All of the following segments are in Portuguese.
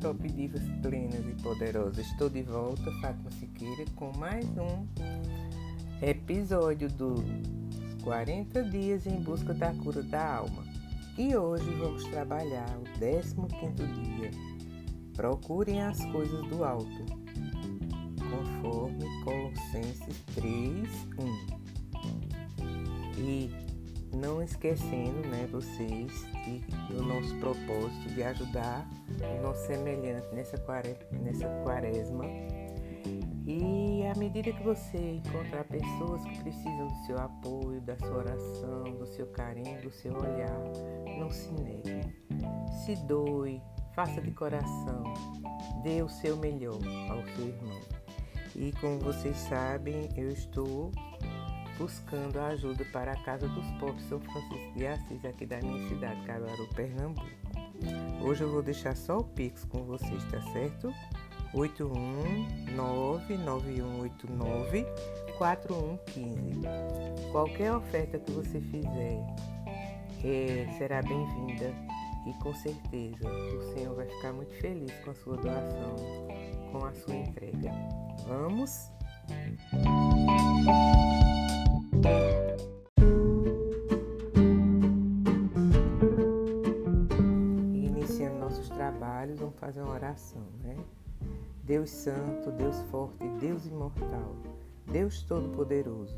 Top Divas plenas e poderosas. Estou de volta, Fátima Siqueira, com mais um episódio dos 40 dias em busca da cura da alma. E hoje vamos trabalhar o 15 dia. Procurem as coisas do alto, conforme Colossenses 3, 1. E não esquecendo, né, vocês e o nosso propósito de ajudar o nosso semelhante nessa, quare... nessa quaresma. E à medida que você encontrar pessoas que precisam do seu apoio, da sua oração, do seu carinho, do seu olhar, não se negue. Se doe, faça de coração, dê o seu melhor ao seu irmão. E como vocês sabem, eu estou buscando ajuda para a Casa dos Pobres São Francisco de Assis, aqui da minha cidade, Caruaru, Pernambuco. Hoje eu vou deixar só o Pix com vocês, tá certo? 81991894115. Qualquer oferta que você fizer é, será bem-vinda e com certeza o Senhor vai ficar muito feliz com a sua doação, com a sua entrega. Vamos? Iniciando nossos trabalhos, vamos fazer uma oração, né? Deus Santo, Deus Forte, Deus Imortal, Deus Todo-Poderoso,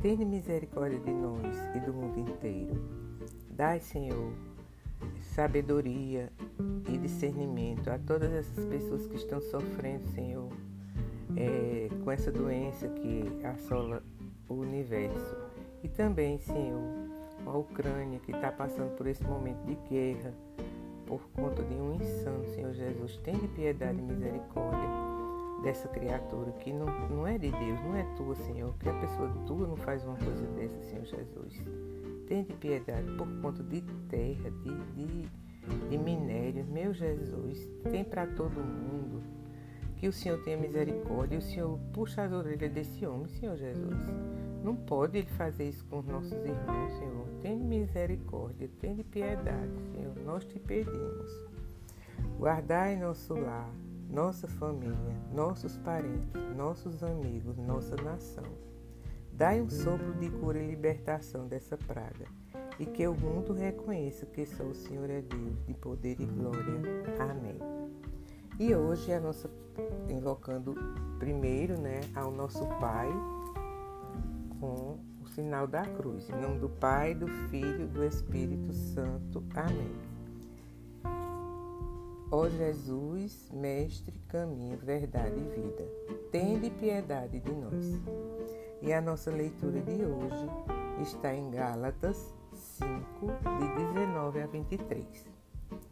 tenha misericórdia de nós e do mundo inteiro. Dai, Senhor, sabedoria e discernimento a todas essas pessoas que estão sofrendo, Senhor, é, com essa doença que assola o universo. E também, Senhor, a Ucrânia que está passando por esse momento de guerra por conta de um insano, Senhor Jesus. Tenha piedade e misericórdia dessa criatura que não, não é de Deus, não é tua, Senhor. Que a pessoa tua não faz uma coisa dessa, Senhor Jesus. Tenha piedade por conta de terra, de, de, de minério, meu Jesus. Tem para todo mundo. Que o Senhor tenha misericórdia o Senhor puxa as orelhas desse homem, Senhor Jesus. Não pode ele fazer isso com os nossos irmãos, Senhor. Tenha misericórdia, tenha piedade, Senhor. Nós te pedimos. Guardai nosso lar, nossa família, nossos parentes, nossos amigos, nossa nação. Dai um sopro de cura e libertação dessa praga, e que o mundo reconheça que só o Senhor é Deus, de poder e glória. Amém. E hoje a nossa invocando primeiro, né, ao nosso Pai com o sinal da cruz. Em nome do Pai, do Filho do Espírito Santo. Amém. Ó Jesus, Mestre, caminho, verdade e vida, tende piedade de nós. E a nossa leitura de hoje está em Gálatas 5, de 19 a 23.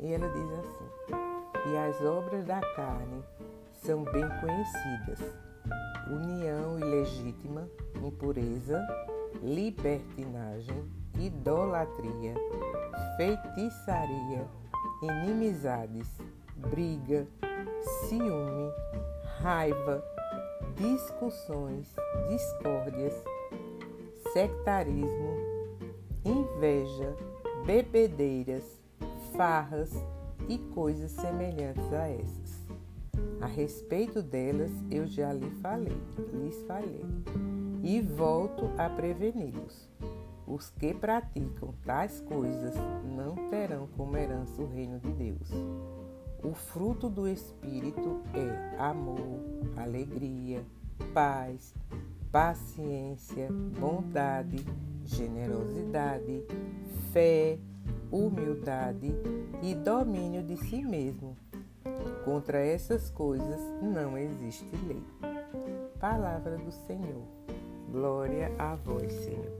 E ela diz assim: e as obras da carne são bem conhecidas: união ilegítima, impureza, libertinagem, idolatria, feitiçaria, inimizades, briga, ciúme, raiva, discussões, discórdias, sectarismo, inveja, bebedeiras, farras, e coisas semelhantes a essas. A respeito delas eu já lhe falei, lhes falei, e volto a preveni-los. Os que praticam tais coisas não terão como herança o reino de Deus. O fruto do Espírito é amor, alegria, paz, paciência, bondade, generosidade, fé, humildade e domínio de si mesmo. Contra essas coisas não existe lei. Palavra do Senhor. Glória a vós, Senhor.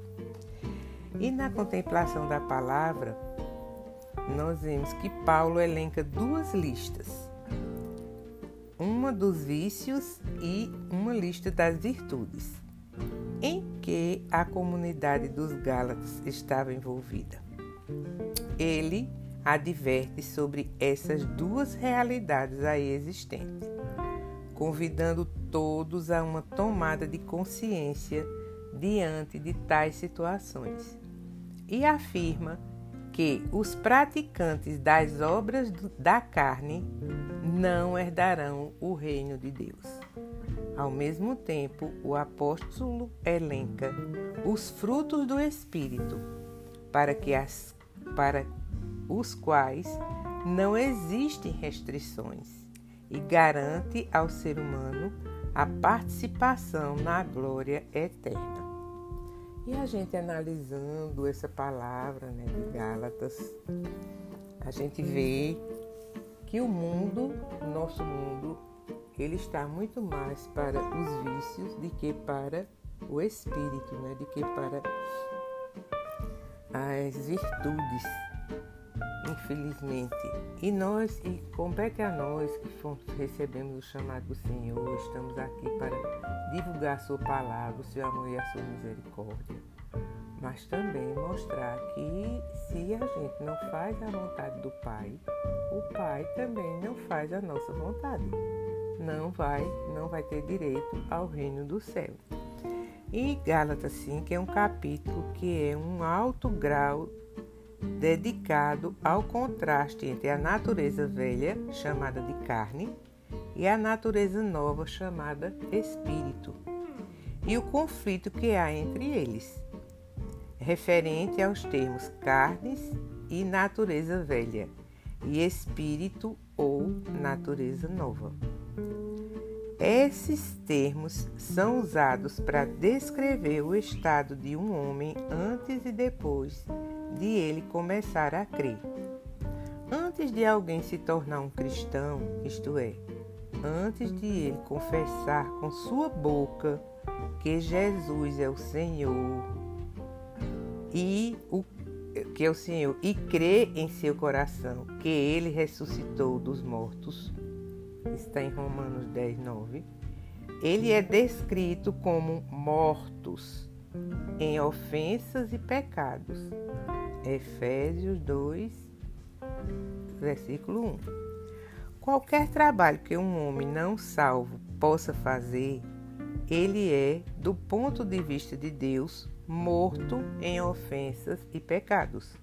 E na contemplação da palavra, nós vemos que Paulo elenca duas listas. Uma dos vícios e uma lista das virtudes, em que a comunidade dos Gálatas estava envolvida. Ele adverte sobre essas duas realidades aí existentes, convidando todos a uma tomada de consciência diante de tais situações, e afirma que os praticantes das obras da carne não herdarão o reino de Deus. Ao mesmo tempo, o apóstolo elenca os frutos do Espírito, para, que as, para os quais não existem restrições, e garante ao ser humano a participação na glória eterna. E a gente analisando essa palavra né, de Gálatas, a gente vê que o mundo, nosso mundo, ele está muito mais para os vícios do que para o espírito, né, do que para as virtudes, infelizmente. E nós, e compete a nós que fomos, recebemos o chamado do Senhor, estamos aqui para divulgar a sua palavra, o seu amor e a sua misericórdia, mas também mostrar que se a gente não faz a vontade do Pai, o Pai também não faz a nossa vontade. Não vai, não vai ter direito ao reino do céu. E Gálatas 5 é um capítulo que é um alto grau dedicado ao contraste entre a natureza velha, chamada de carne, e a natureza nova chamada espírito, e o conflito que há entre eles, referente aos termos carnes e natureza velha, e espírito ou natureza nova. Esses termos são usados para descrever o estado de um homem antes e depois de ele começar a crer. Antes de alguém se tornar um cristão, isto é, antes de ele confessar com sua boca que Jesus é o Senhor e o que é o Senhor e crer em seu coração que ele ressuscitou dos mortos, está em Romanos 10, 9. Ele é descrito como mortos em ofensas e pecados. Efésios 2, versículo 1. Qualquer trabalho que um homem não salvo possa fazer, ele é, do ponto de vista de Deus, morto em ofensas e pecados.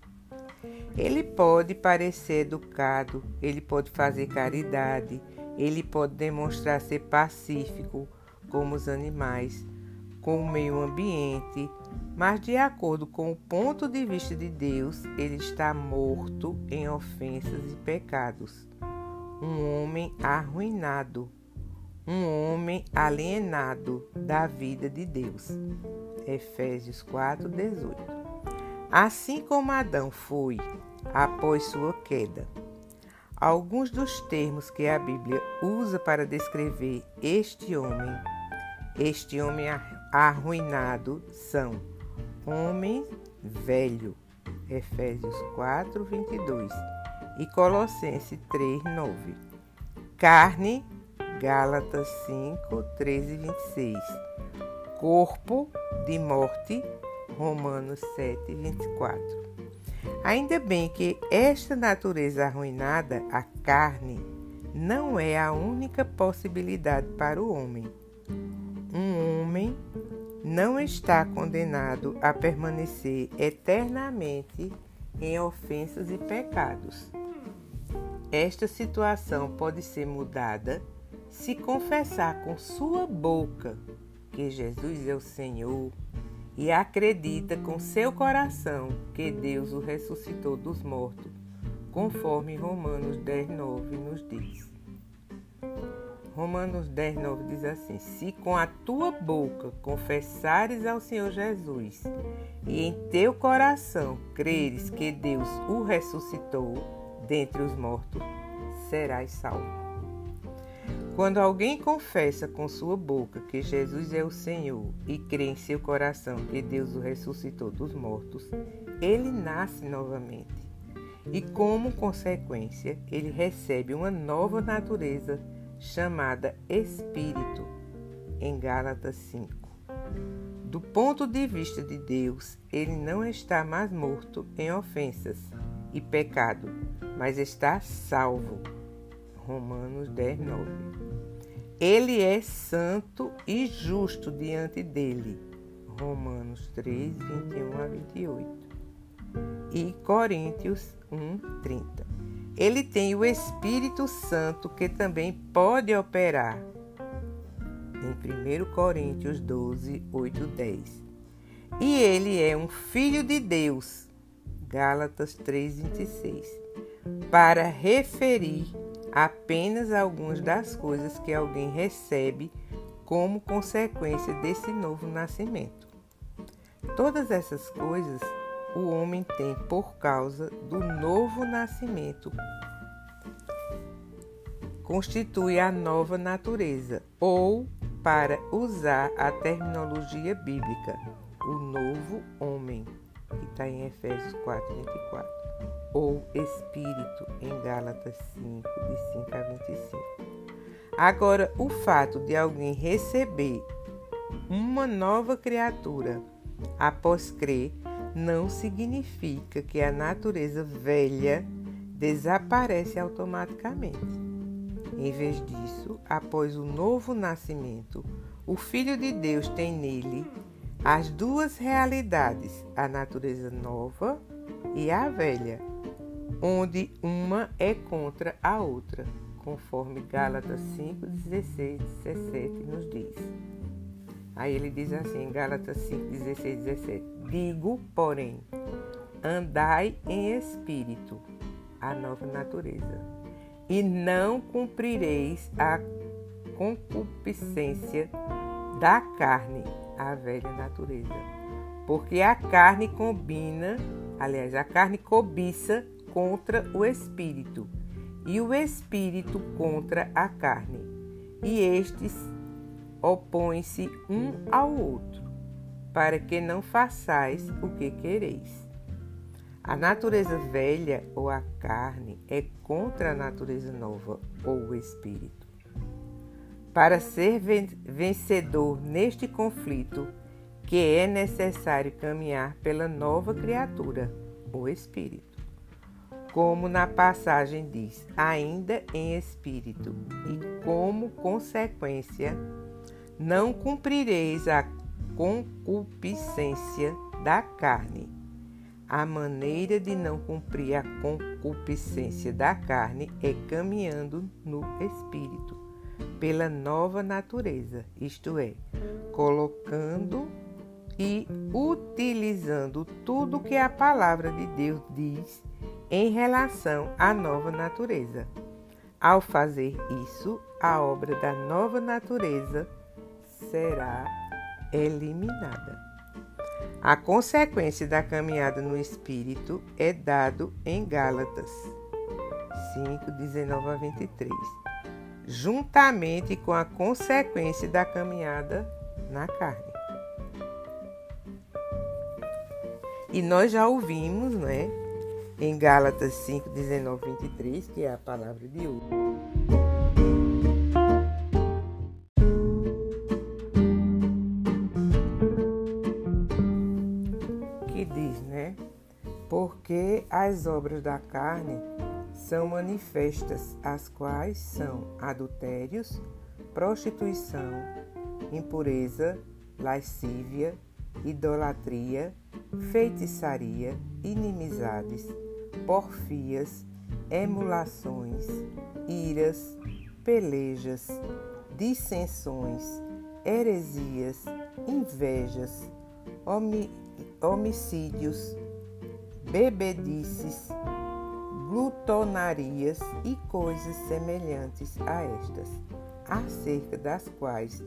Ele pode parecer educado, ele pode fazer caridade, ele pode demonstrar ser pacífico, como os animais, com o meio ambiente, mas de acordo com o ponto de vista de Deus, ele está morto em ofensas e pecados um homem arruinado, um homem alienado da vida de Deus. Efésios 4, 18. Assim como Adão foi após sua queda. Alguns dos termos que a Bíblia usa para descrever este homem, este homem arruinado, são homem velho, Efésios 4, 22 e Colossenses 3, 9. Carne, Gálatas 5, 13 e 26. Corpo de morte, Romanos 7, 24. Ainda bem que esta natureza arruinada, a carne, não é a única possibilidade para o homem. Um homem não está condenado a permanecer eternamente em ofensas e pecados. Esta situação pode ser mudada se confessar com sua boca que Jesus é o Senhor e acredita com seu coração que Deus o ressuscitou dos mortos, conforme Romanos 10, 9 nos diz. Romanos 10, 9 diz assim: Se com a tua boca confessares ao Senhor Jesus e em teu coração creres que Deus o ressuscitou, dentre os mortos, serás salvo. Quando alguém confessa com sua boca que Jesus é o Senhor e crê em seu coração que Deus o ressuscitou dos mortos, ele nasce novamente. E como consequência, ele recebe uma nova natureza chamada Espírito, em Gálatas 5. Do ponto de vista de Deus, ele não está mais morto em ofensas e pecado, mas está salvo. Romanos 10, 9. Ele é santo e justo diante dele. Romanos 3, 21 a 28. e Coríntios 1:30. Ele tem o Espírito Santo que também pode operar. Em 1 Coríntios 12, 8, 10. E ele é um filho de Deus. Gálatas 3:26. Para referir apenas algumas das coisas que alguém recebe como consequência desse novo nascimento. Todas essas coisas o homem tem por causa do novo nascimento. Constitui a nova natureza, ou, para usar a terminologia bíblica, o novo homem, que está em Efésios 4, 24, ou espírito, em Gálatas 5, de 5 a 25. Agora, o fato de alguém receber uma nova criatura após crer não significa que a natureza velha desaparece automaticamente. Em vez disso, após o novo nascimento, o Filho de Deus tem nele as duas realidades, a natureza nova e a velha, onde uma é contra a outra, conforme Gálatas 5, 16, 17 nos diz. Aí ele diz assim, em Gálatas 5, 16, 17: Digo, porém, andai em espírito, a nova natureza, e não cumprireis a concupiscência da carne, a velha natureza. Porque a carne combina, aliás, a carne cobiça contra o espírito, e o espírito contra a carne. E estes opõem-se um ao outro, para que não façais o que quereis. A natureza velha ou a carne é contra a natureza nova ou o espírito. Para ser vencedor neste conflito, que é necessário caminhar pela nova criatura, o espírito. Como na passagem diz, ainda em espírito, e como consequência não cumprireis a concupiscência da carne. A maneira de não cumprir a concupiscência da carne é caminhando no espírito, pela nova natureza, isto é, colocando e utilizando tudo que a palavra de Deus diz em relação à nova natureza. Ao fazer isso, a obra da nova natureza será eliminada. A consequência da caminhada no Espírito é dado em Gálatas 5, 19 a 23, juntamente com a consequência da caminhada na carne. E nós já ouvimos, né, em Gálatas 5, 19 a 23, que é a palavra de hoje. porque as obras da carne são manifestas, as quais são adultérios, prostituição, impureza, lascívia, idolatria, feitiçaria, inimizades, porfias, emulações, iras, pelejas, dissensões, heresias, invejas, homicídios, bebedices, glutonarias e coisas semelhantes a estas, acerca das quais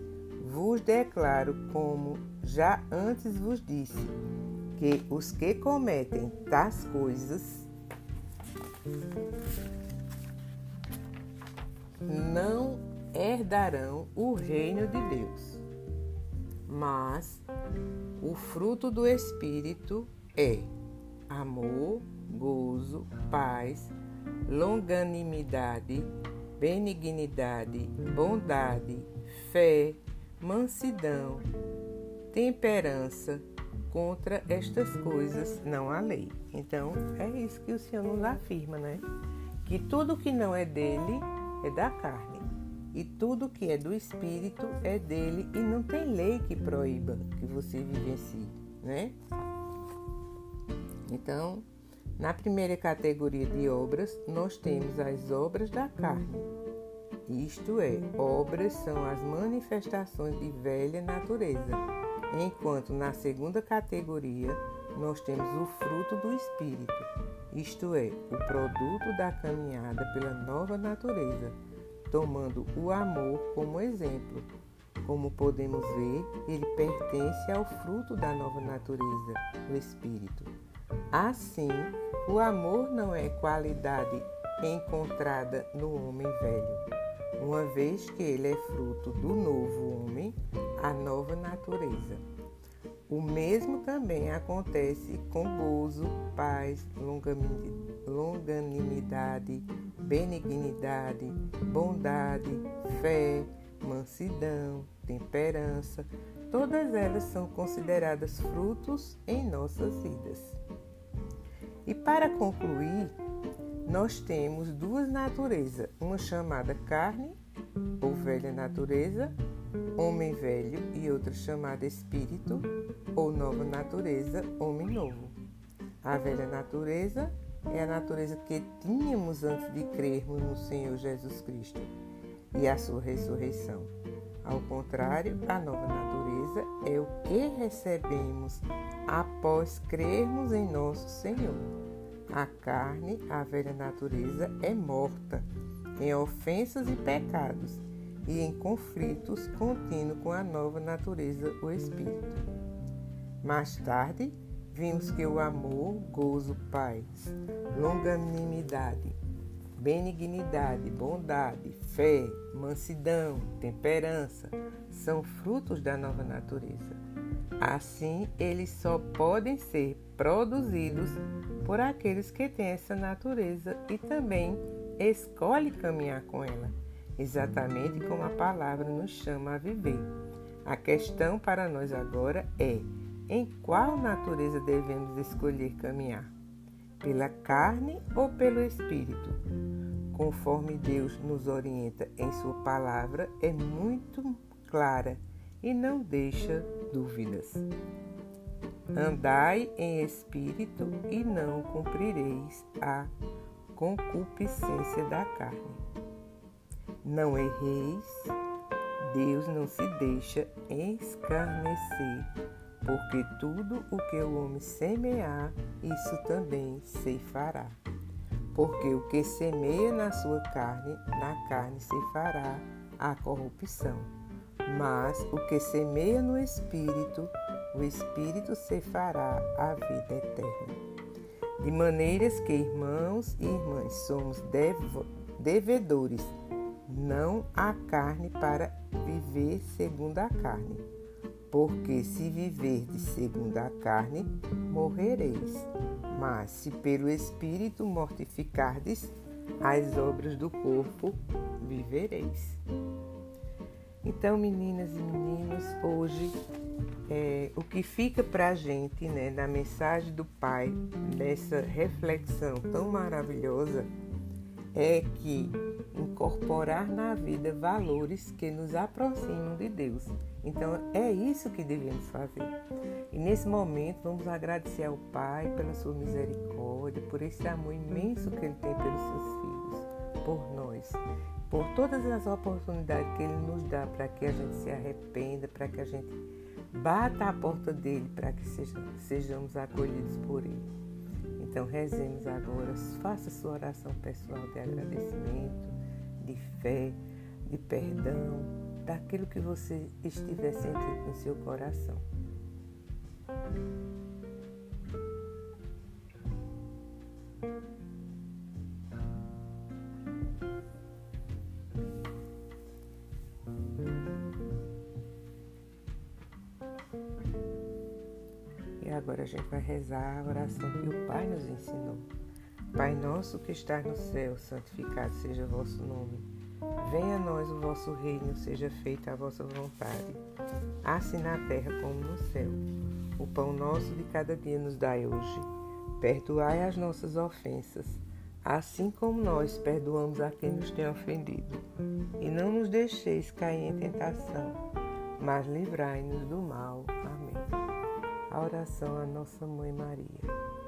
vos declaro, como já antes vos disse, que os que cometem tais coisas não herdarão o reino de Deus. Mas o fruto do Espírito é amor, gozo, paz, longanimidade, benignidade, bondade, fé, mansidão, temperança. Contra estas coisas não há lei. Então, é isso que o Senhor nos afirma, né? Que tudo que não é dele é da carne. E tudo que é do Espírito é dele e não tem lei que proíba que você vivencie, né? Então, Na primeira categoria de obras, nós temos as obras da carne. Isto é, obras são as manifestações de velha natureza, enquanto na segunda categoria nós temos o fruto do Espírito, isto é, o produto da caminhada pela nova natureza, tomando o amor como exemplo. Como podemos ver, ele pertence ao fruto da nova natureza, o Espírito. Assim, o amor não é qualidade encontrada no homem velho, uma vez que ele é fruto do novo homem, a nova natureza. O mesmo também acontece com gozo, paz, longanimidade, benignidade, bondade, fé, mansidão, temperança. Todas elas são consideradas frutos em nossas vidas. E para concluir, nós temos duas naturezas, uma chamada carne, ou velha natureza, homem velho, e outra chamada espírito, ou nova natureza, homem novo. A velha natureza é a natureza que tínhamos antes de crermos no Senhor Jesus Cristo e a sua ressurreição. Ao contrário, a nova natureza é o que recebemos após crermos em nosso Senhor. A carne, a velha natureza, é morta em ofensas e pecados e em conflitos contínuos com a nova natureza, o Espírito. Mais tarde, vimos que o amor, gozo, paz, longanimidade, benignidade, bondade, fé, mansidão, temperança são frutos da nova natureza. Assim, eles só podem ser produzidos por aqueles que têm essa natureza e também escolhem caminhar com ela exatamente como a palavra nos chama a viver. A questão para nós agora é: em qual natureza devemos escolher caminhar? Pela carne ou pelo espírito? Conforme Deus nos orienta em Sua palavra, é muito clara e não deixa dúvidas. Andai em espírito e não cumprireis a concupiscência da carne. Não erreis, Deus não se deixa escarnecer, porque tudo o que o homem semear, isso também ceifará. Porque o que semeia na sua carne, na carne ceifará a corrupção. Mas o que semeia no Espírito, o Espírito ceifará a vida eterna. De maneiras que, irmãos e irmãs, somos devedores não há carne para viver segundo a carne. Porque se viverdes segundo a carne, morrereis. Mas se pelo Espírito mortificardes as obras do corpo, vivereis. Então, meninas e meninos, hoje é, o que fica para a gente né, na mensagem do Pai, nessa reflexão tão maravilhosa, é que incorporar na vida valores que nos aproximam de Deus. Então é isso que devemos fazer. E nesse momento vamos agradecer ao Pai pela sua misericórdia, por esse amor imenso que Ele tem pelos seus filhos, por nós, por todas as oportunidades que Ele nos dá para que a gente se arrependa, para que a gente bata a porta dele, para que sejamos acolhidos por Ele. Então rezemos agora, faça sua oração pessoal de agradecimento, de fé, de perdão, daquilo que você estiver sentindo no seu coração. agora a gente vai rezar a oração que o Pai nos ensinou. Pai nosso que está no céu, santificado seja o vosso nome. Venha a nós o vosso reino, seja feita a vossa vontade, assim na terra como no céu. O pão nosso de cada dia nos dai hoje. Perdoai as nossas ofensas, assim como nós perdoamos a quem nos tem ofendido. E não nos deixeis cair em tentação, mas livrai-nos do mal. Amém. A oração à Nossa Mãe Maria.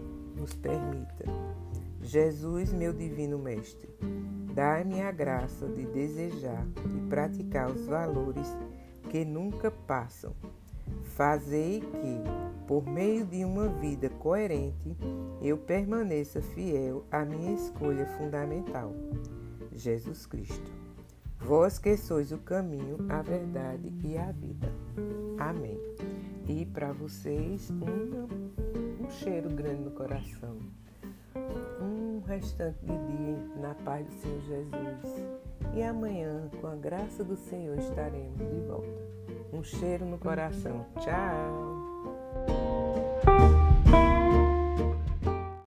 nos permita. Jesus, meu divino Mestre, dai-me a graça de desejar e praticar os valores que nunca passam. Fazei que, por meio de uma vida coerente, eu permaneça fiel à minha escolha fundamental, Jesus Cristo. Vós que sois o caminho, a verdade e a vida. Amém. E para vocês, uma cheiro grande no coração. Um restante de dia na paz do Senhor Jesus. E amanhã, com a graça do Senhor, estaremos de volta. Um cheiro no coração. Tchau!